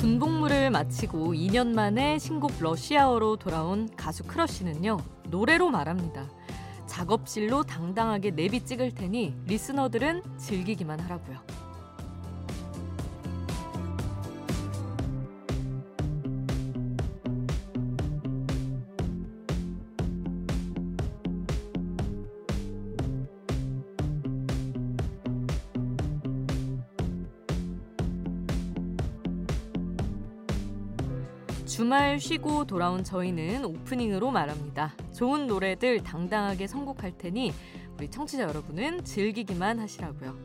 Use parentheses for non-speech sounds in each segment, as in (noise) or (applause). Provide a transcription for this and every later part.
군복무를 마치고 2년 만에 신곡 러시아어로 돌아온 가수 크러쉬는요, 노래로 말합니다. 작업실로 당당하게 내비 찍을 테니 리스너들은 즐기기만 하라고요. 주말 쉬고 돌아온 저희는 오프닝으로 말합니다. 좋은 노래들 당당하게 선곡할 테니 우리 청취자 여러분은 즐기기만 하시라고요.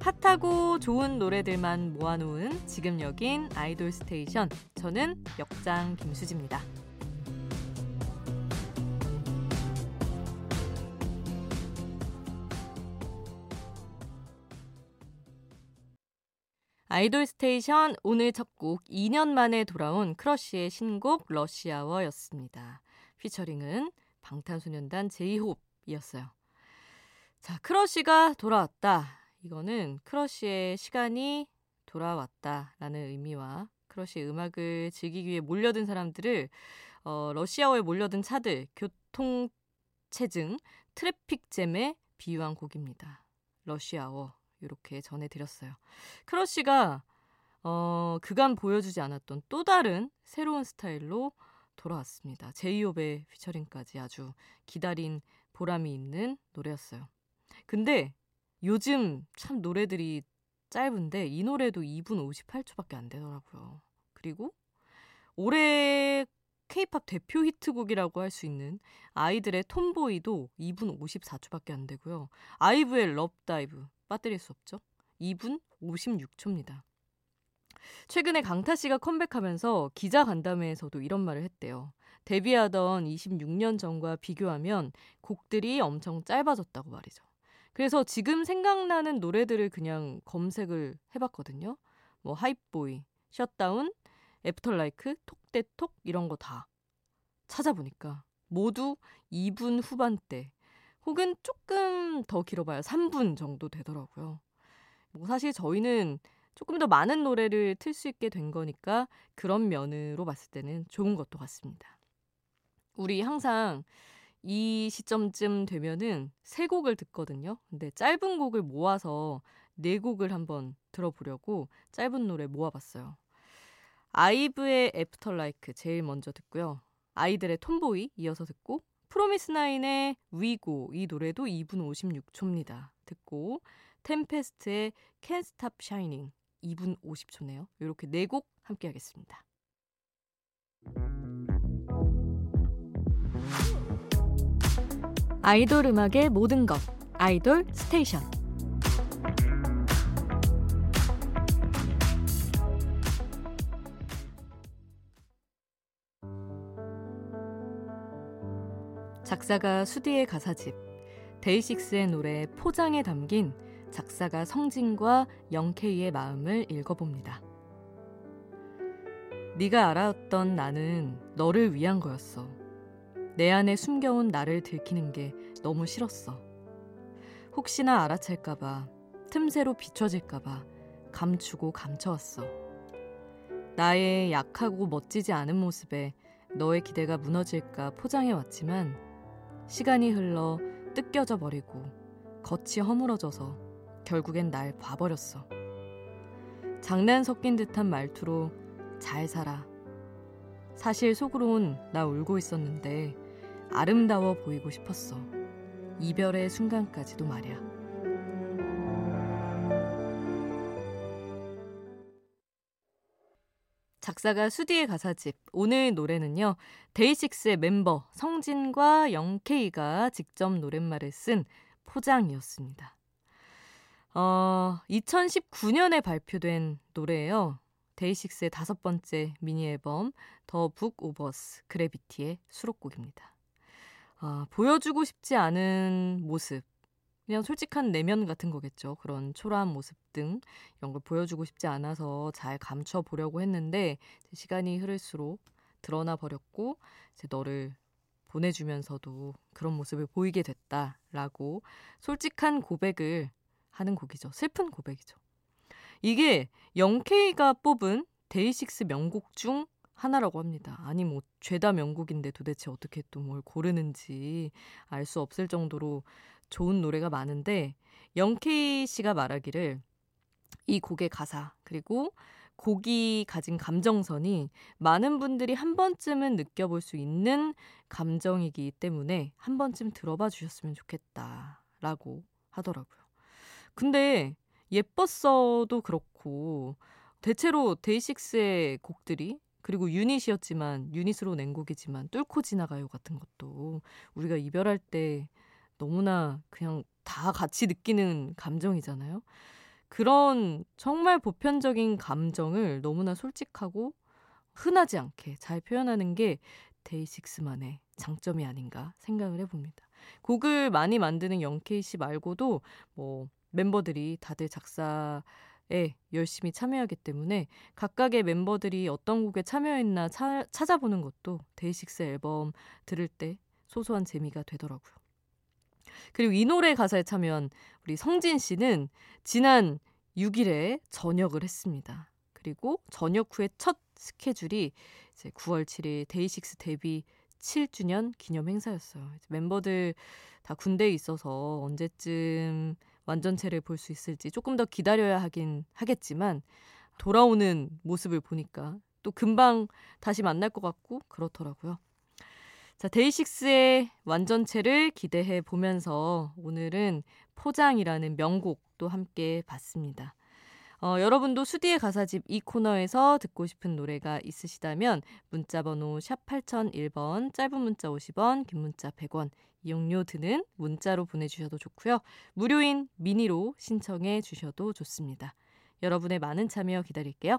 핫하고 좋은 노래들만 모아놓은 지금 여긴 아이돌 스테이션. 저는 역장 김수지입니다. 아이돌 스테이션 오늘 첫 곡 2년 만에 돌아온 크러쉬의 신곡 러시아워였습니다. 피처링은 방탄소년단 제이홉이었어요. 자, 크러쉬가 돌아왔다. 이거는 크러쉬의 시간이 돌아왔다라는 의미와 크러쉬의 음악을 즐기기 위해 몰려든 사람들을 어, 러시아워에 몰려든 차들, 교통체증, traffic jam에 비유한 곡입니다. 러시아워. 이렇게 전해드렸어요. 크러쉬가 어, 그간 보여주지 않았던 또 다른 새로운 스타일로 돌아왔습니다. 제이홉의 피처링까지 아주 기다린 보람이 있는 노래였어요. 근데 요즘 참 노래들이 짧은데 이 노래도 2분 58초밖에 안 되더라고요. 그리고 올해 케이팝 대표 히트곡이라고 할 수 있는 아이들의 TOMBOY도 2분 54초밖에 안 되고요. 아이브의 LOVE DIVE 빠뜨릴 수 없죠. 2분 56초입니다. 최근에 강타 씨가 컴백하면서 기자 간담회에서도 이런 말을 했대요. 데뷔하던 26년 전과 비교하면 곡들이 엄청 짧아졌다고 말이죠. 그래서 지금 생각나는 노래들을 그냥 검색을 해봤거든요. 뭐 Hype Boy, Shut Down, 애프터라이크, 톡대톡 이런 거 다 찾아보니까 모두 2분 후반대 혹은 조금 더 길어봐야 3분 정도 되더라고요. 뭐 사실 저희는 조금 더 많은 노래를 틀 수 있게 된 거니까 그런 면으로 봤을 때는 좋은 것도 같습니다. 우리 항상 이 시점쯤 되면은 세 곡을 듣거든요. 근데 짧은 곡을 모아서 네 곡을 한번 들어보려고 짧은 노래 모아봤어요. 아이브의 After LIKE 제일 먼저 듣고요. 아이들의 TOMBOY 이어서 듣고 프로미스나인의 WE GO 이 노래도 2분 56초입니다. 듣고 템페스트의 Can't Stop Shining 2분 50초네요. 이렇게 네 곡 함께 하겠습니다. 아이돌 음악의 모든 것 아이돌 스테이션 작사가 수디의 가사집 데이식스의 노래 포장에 담긴 작사가 성진과 영케이의 마음을 읽어봅니다. 네가 알았던 나는 너를 위한 거였어. 내 안에 숨겨온 나를 들키는 게 너무 싫었어. 혹시나 알아챌까봐, 틈새로 비춰질까봐 감추고 감춰왔어. 나의 약하고 멋지지 않은 모습에 너의 기대가 무너질까 포장해왔지만 시간이 흘러 뜯겨져 버리고 겉이 허물어져서 결국엔 날 봐버렸어. 장난 섞인 듯한 말투로 잘 살아. 사실 속으론 나 울고 있었는데 아름다워 보이고 싶었어. 이별의 순간까지도 말야. 작사가 수디의 가사집. 오늘 노래는요. 데이식스의 멤버 성진과 영케이가 직접 노랫말을 쓴 포장이었습니다. 어, 2019년에 발표된 노래예요. 데이식스의 다섯 번째 미니 앨범 더 북 오버스 그래비티의 수록곡입니다. 어, 보여주고 싶지 않은 모습, 그냥 솔직한 내면 같은 거겠죠. 그런 초라한 모습 등 이런 걸 보여주고 싶지 않아서 잘 감춰 보려고 했는데 시간이 흐를수록 드러나 버렸고 이제 너를 보내주면서도 그런 모습을 보이게 됐다라고 솔직한 고백을 하는 곡이죠. 슬픈 고백이죠. 이게 영케이가 뽑은 데이식스 명곡 중 하나라고 합니다. 아니 뭐 죄다 명곡인데 도대체 어떻게 또 뭘 고르는지 알 수 없을 정도로 좋은 노래가 많은데 영케이 씨가 말하기를 이 곡의 가사 그리고 곡이 가진 감정선이 많은 분들이 한 번쯤은 느껴볼 수 있는 감정이기 때문에 한 번쯤 들어봐 주셨으면 좋겠다라고 하더라고요. 근데 예뻤어도 그렇고 대체로 데이식스의 곡들이 그리고 유닛이었지만 유닛으로 낸 곡이지만 뚫고 지나가요 같은 것도 우리가 이별할 때 너무나 그냥 다 같이 느끼는 감정이잖아요. 그런 정말 보편적인 감정을 너무나 솔직하고 흔하지 않게 잘 표현하는 게 데이식스만의 장점이 아닌가 생각을 해봅니다. 곡을 많이 만드는 영케이 씨 말고도 뭐 멤버들이 다들 작사 에 열심히 참여하기 때문에 각각의 멤버들이 어떤 곡에 참여했나 차, 찾아보는 것도 데이식스 앨범 들을 때 소소한 재미가 되더라고요. 그리고 이 노래 가사에 참여한 우리 성진 씨는 지난 6일에 전역을 했습니다. 그리고 전역 후의 첫 스케줄이 이제 9월 7일 데이식스 데뷔 7주년 기념 행사였어요. 멤버들 다 군대에 있어서 언제쯤 완전체를 볼 수 있을지 조금 더 기다려야 하긴 하겠지만 돌아오는 모습을 보니까 또 금방 다시 만날 것 같고 그렇더라고요. 자, 데이식스의 완전체를 기대해 보면서 오늘은 포장이라는 명곡도 함께 봤습니다. 어, 여러분도 수디의 가사집 이 코너에서 듣고 싶은 노래가 있으시다면 문자번호 샵 8001번, 짧은 문자 50원, 긴 문자 100원, 이용료 드는 문자로 보내주셔도 좋고요. 무료인 미니로 신청해 주셔도 좋습니다. 여러분의 많은 참여 기다릴게요.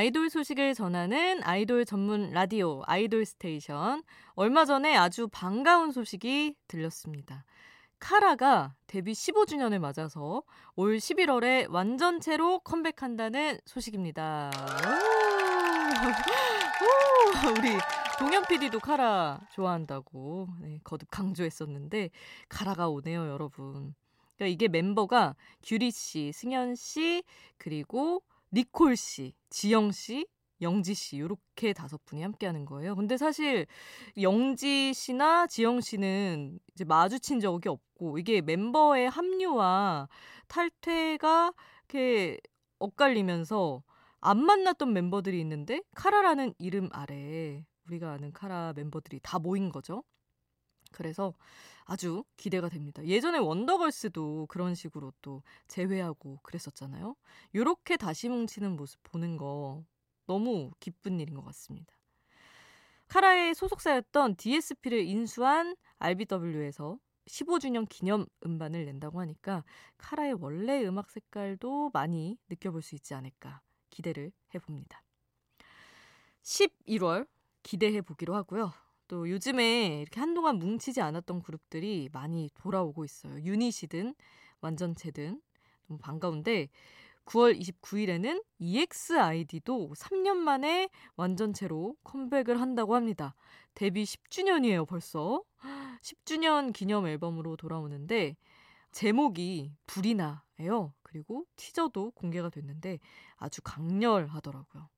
아이돌 소식을 전하는 아이돌 전문 라디오 아이돌 스테이션. 얼마 전에 아주 반가운 소식이 들렸습니다. 카라가 데뷔 15주년을 맞아서 올 11월에 완전체로 컴백한다는 소식입니다. 오! 오! 우리 동현 PD도 카라 좋아한다고 네, 거듭 강조했었는데 카라가 오네요, 여러분. 그러니까 이게 멤버가 규리 씨, 승현 씨, 그리고 니콜 씨, 지영 씨, 영지 씨 이렇게 다섯 분이 함께하는 거예요. 근데 사실 영지 씨나 지영 씨는 이제 마주친 적이 없고 이게 멤버의 합류와 탈퇴가 이렇게 엇갈리면서 안 만났던 멤버들이 있는데 카라라는 이름 아래 우리가 아는 카라 멤버들이 다 모인 거죠. 그래서 아주 기대가 됩니다. 예전에 원더걸스도 그런 식으로 또 재회하고 그랬었잖아요. 요렇게 다시 뭉치는 모습 보는 거 너무 기쁜 일인 것 같습니다. 카라의 소속사였던 DSP를 인수한 RBW에서 15주년 기념 음반을 낸다고 하니까 카라의 원래 음악 색깔도 많이 느껴볼 수 있지 않을까 기대를 해봅니다. 11월 기대해 보기로 하고요. 또 요즘에 이렇게 한동안 뭉치지 않았던 그룹들이 많이 돌아오고 있어요. 유닛이든 완전체든 너무 반가운데 9월 29일에는 EXID도 3년 만에 완전체로 컴백을 한다고 합니다. 데뷔 10주년이에요, 벌써. (gasps) 10주년 기념 앨범으로 돌아오는데 제목이 불이 나예요. 그리고 티저도 공개가 됐는데 아주 강렬하더라고요.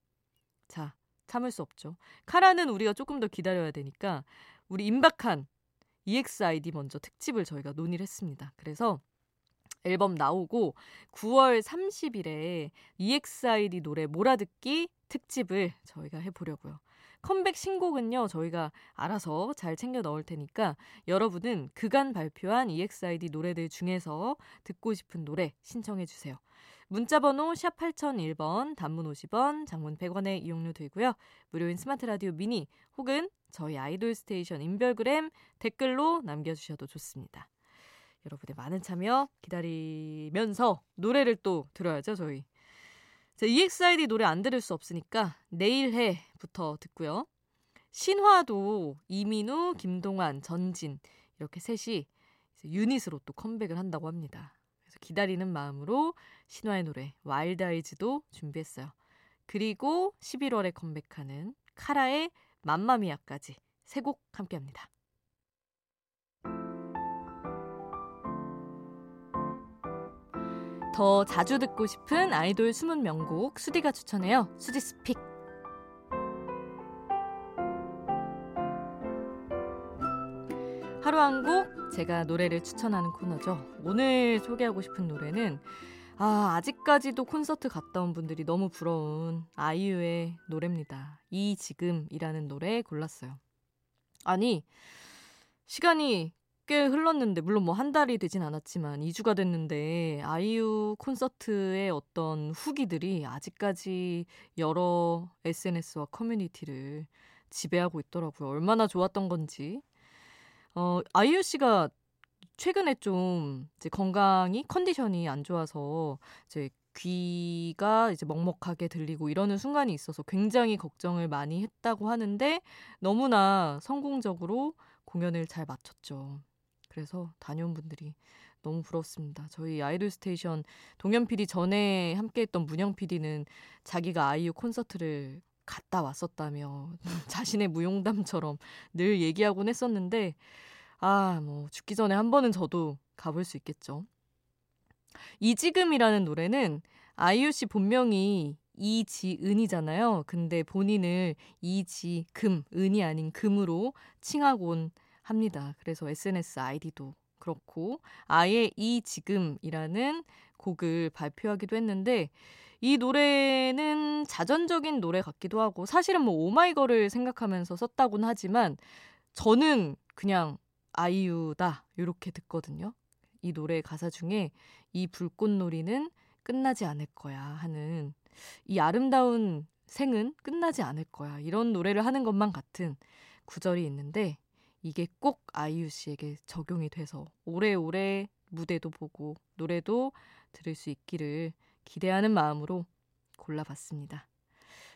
자, 참을 수 없죠. 카라는 우리가 조금 더 기다려야 되니까 우리 임박한 EXID 먼저 특집을 저희가 논의를 했습니다. 그래서 앨범 나오고 9월 30일에 EXID 노래 몰아듣기 특집을 저희가 해보려고요. 컴백 신곡은요, 저희가 알아서 잘 챙겨 넣을 테니까 여러분은 그간 발표한 EXID 노래들 중에서 듣고 싶은 노래 신청해 주세요. 문자번호 샵 8001번, 단문 50원, 장문 100원의 이용료 들고요. 무료인 스마트 라디오 미니 혹은 저희 아이돌 스테이션 인별그램 댓글로 남겨주셔도 좋습니다. 여러분의 많은 참여 기다리면서 노래를 또 들어야죠, 저희. 자, EXID 노래 안 들을 수 없으니까 내일 해부터 듣고요. 신화도 이민우, 김동완, 전진 이렇게 셋이 유닛으로 또 컴백을 한다고 합니다. 기다리는 마음으로 신화의 노래 Wild Eyes도 준비했어요. 그리고 11월에 컴백하는 카라의 Mamma Mia까지 세 곡 함께합니다. 더 자주 듣고 싶은 아이돌 숨은 명곡 수디가 추천해요. 수디's pick. 하루 한 곡 제가 노래를 추천하는 코너죠. 오늘 소개하고 싶은 노래는 아, 아직까지도 콘서트 갔다 온 분들이 너무 부러운 아이유의 노래입니다. 이 지금이라는 노래 골랐어요. 아니, 시간이 꽤 흘렀는데 물론 뭐 한 달이 되진 않았지만 2주가 됐는데 아이유 콘서트의 어떤 후기들이 아직까지 여러 SNS와 커뮤니티를 지배하고 있더라고요. 얼마나 좋았던 건지. 어, 아이유 씨가 최근에 좀 이제 건강이 컨디션이 안 좋아서 이제 귀가 이제 먹먹하게 들리고 이러는 순간이 있어서 굉장히 걱정을 많이 했다고 하는데 너무나 성공적으로 공연을 잘 마쳤죠. 그래서 다녀온 분들이 너무 부럽습니다. 저희 아이돌 스테이션 동현 PD 전에 함께했던 문영 PD는 자기가 아이유 콘서트를 갔다 왔었다며 (laughs) 자신의 무용담처럼 늘 얘기하곤 했었는데 아, 뭐 죽기 전에 한 번은 저도 가볼 수 있겠죠. 이지금이라는 노래는 아이유 씨 본명이 이지은이잖아요. 근데 본인을 이지금, 은이 아닌 금으로 칭하곤 합니다. 그래서 SNS 아이디도 그렇고 아예 이 지금이라는 곡을 발표하기도 했는데 이 노래는 자전적인 노래 같기도 하고 사실은 뭐 오마이걸을 생각하면서 썼다곤 하지만 저는 그냥 아이유다 이렇게 듣거든요. 이 노래 가사 중에 이 불꽃놀이는 끝나지 않을 거야 하는 이 아름다운 생은 끝나지 않을 거야 이런 노래를 하는 것만 같은 구절이 있는데 이게 꼭 아이유 씨에게 적용이 돼서 오래오래 무대도 보고 노래도 들을 수 있기를 기대하는 마음으로 골라봤습니다.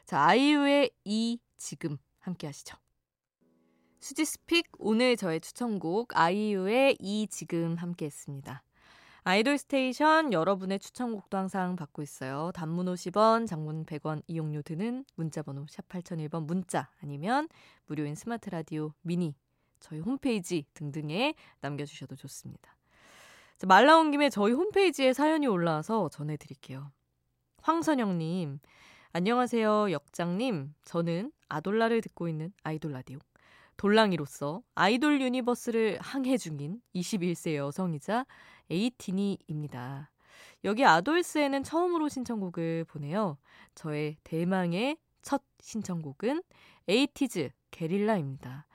자, 아이유의 이 지금 함께 하시죠. 수디's pick 오늘 저의 추천곡 아이유의 이 지금 함께 했습니다. 아이돌 스테이션 여러분의 추천곡도 항상 받고 있어요. 단문 50원, 장문 100원 이용료 드는 문자번호 샵 8001번 문자 아니면 무료인 스마트 라디오 미니 저희 홈페이지 등등에 남겨주셔도 좋습니다. 자, 말 나온 김에 저희 홈페이지에 사연이 올라와서 전해드릴게요. 황선영님, 안녕하세요, 역장님. 저는 아돌라를 듣고 있는 아이돌 라디오. 돌랑이로서 아이돌 universe를 항해 중인 21세 여성이자 에이티니입니다. 여기 아돌스에는 처음으로 신청곡을 보내요. 저의 대망의 첫 신청곡은 에이티즈 게릴라입니다.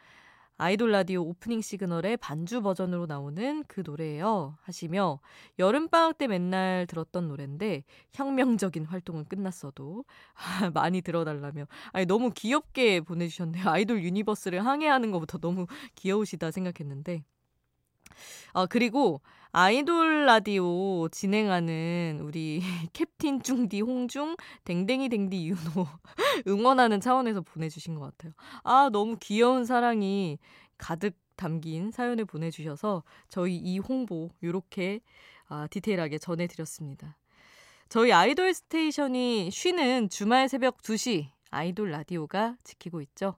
아이돌 라디오 오프닝 시그널의 반주 버전으로 나오는 그 노래예요. 하시며 여름방학 때 맨날 들었던 노래인데 혁명적인 활동은 끝났어도 (laughs) 많이 들어달라며 아니 너무 귀엽게 보내주셨네요. 아이돌 universe를 항해하는 것부터 너무 (laughs) 귀여우시다 생각했는데 아 그리고 아이돌 라디오 진행하는 우리 (laughs) 캡틴 중디 홍중 댕댕이 댕디 윤호 (laughs) 응원하는 차원에서 보내주신 것 같아요. 아 너무 귀여운 사랑이 가득 담긴 사연을 보내주셔서 저희 이 홍보 이렇게 아, 디테일하게 전해드렸습니다. 저희 아이돌 스테이션이 쉬는 주말 새벽 2시 아이돌 라디오가 지키고 있죠.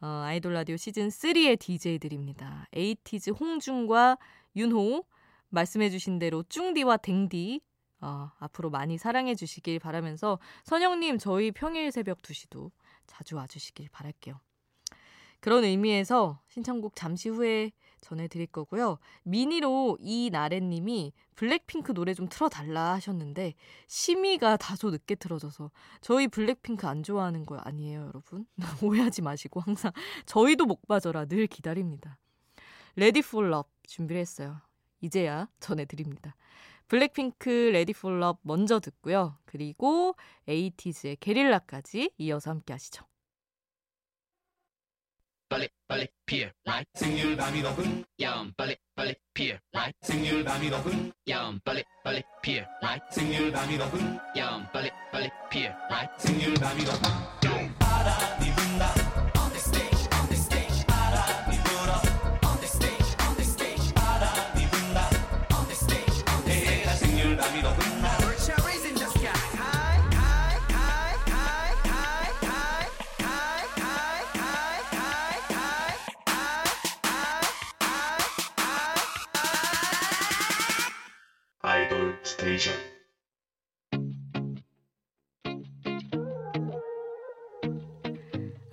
어, 아이돌 라디오 시즌 3의 DJ들입니다. 에이티즈 홍중과 윤호 말씀해주신 대로 쭝디와 댕디 어, 앞으로 많이 사랑해 주시길 바라면서 선영님 저희 평일 새벽 2시도 자주 와주시길 바랄게요. 그런 의미에서 신청곡 잠시 후에 전해드릴 거고요. 미니로 이나래님이 블랙핑크 노래 좀 틀어달라 하셨는데 심의가 다소 늦게 떨어져서 저희 블랙핑크 안 좋아하는 거 아니에요, 여러분? (laughs) 오해하지 마시고 항상 저희도 목 빠져라 늘 기다립니다. Ready For Love 준비를 했어요. 이제야 전해드립니다. 블랙핑크 레디 폴럽 먼저 듣고요. 그리고 에이티즈의 게릴라까지 이어서 함께 하시죠. 빨리 빨리 피어 라이 생률 밤이 높은 야음 빨리 빨리 피어 라이 생률 밤이 높은 야음 빨리 빨리 피어 라이 생률 밤이 높은 야음 빨리 빨리 피어 라이 생률 밤이 높은 바람이 분다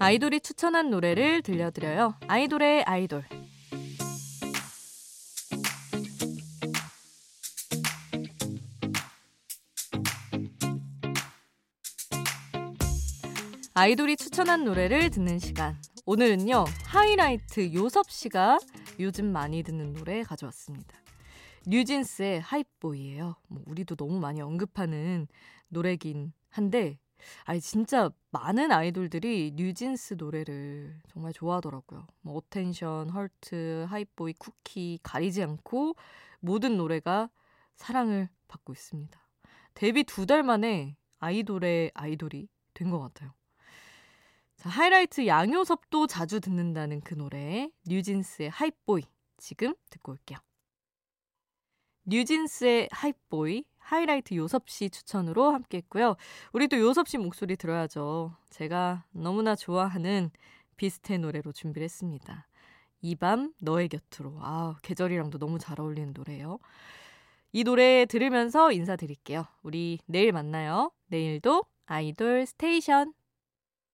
아이돌이 추천한 노래를 들려드려요. 아이돌의 아이돌. 아이돌이 추천한 노래를 듣는 시간. 오늘은요, 하이라이트 요섭 씨가 요즘 많이 듣는 노래 가져왔습니다. 뉴진스의 하이보이예요. 뭐 우리도 너무 많이 언급하는 노래긴 한데 아니 진짜 많은 아이돌들이 NewJeans 노래를 정말 좋아하더라고요. 뭐 Attention, Hurt, Hype Boy, Cookie 가리지 않고 모든 노래가 사랑을 받고 있습니다. 데뷔 두 달 만에 아이돌의 아이돌이 된 것 같아요. 자, 하이라이트 양요섭도 자주 듣는다는 그 노래 NewJeans의 Hype Boy 지금 듣고 올게요. NewJeans의 Hype Boy, 하이라이트 요섭 씨 추천으로 함께 했고요. 우리도 요섭 씨 목소리 들어야죠. 제가 너무나 좋아하는 비스트의 노래로 준비를 했습니다. 이 밤 너의 곁으로. 아, 계절이랑도 너무 잘 어울리는 노래예요. 이 노래 들으면서 인사드릴게요. 우리 내일 만나요. 내일도 아이돌 Station.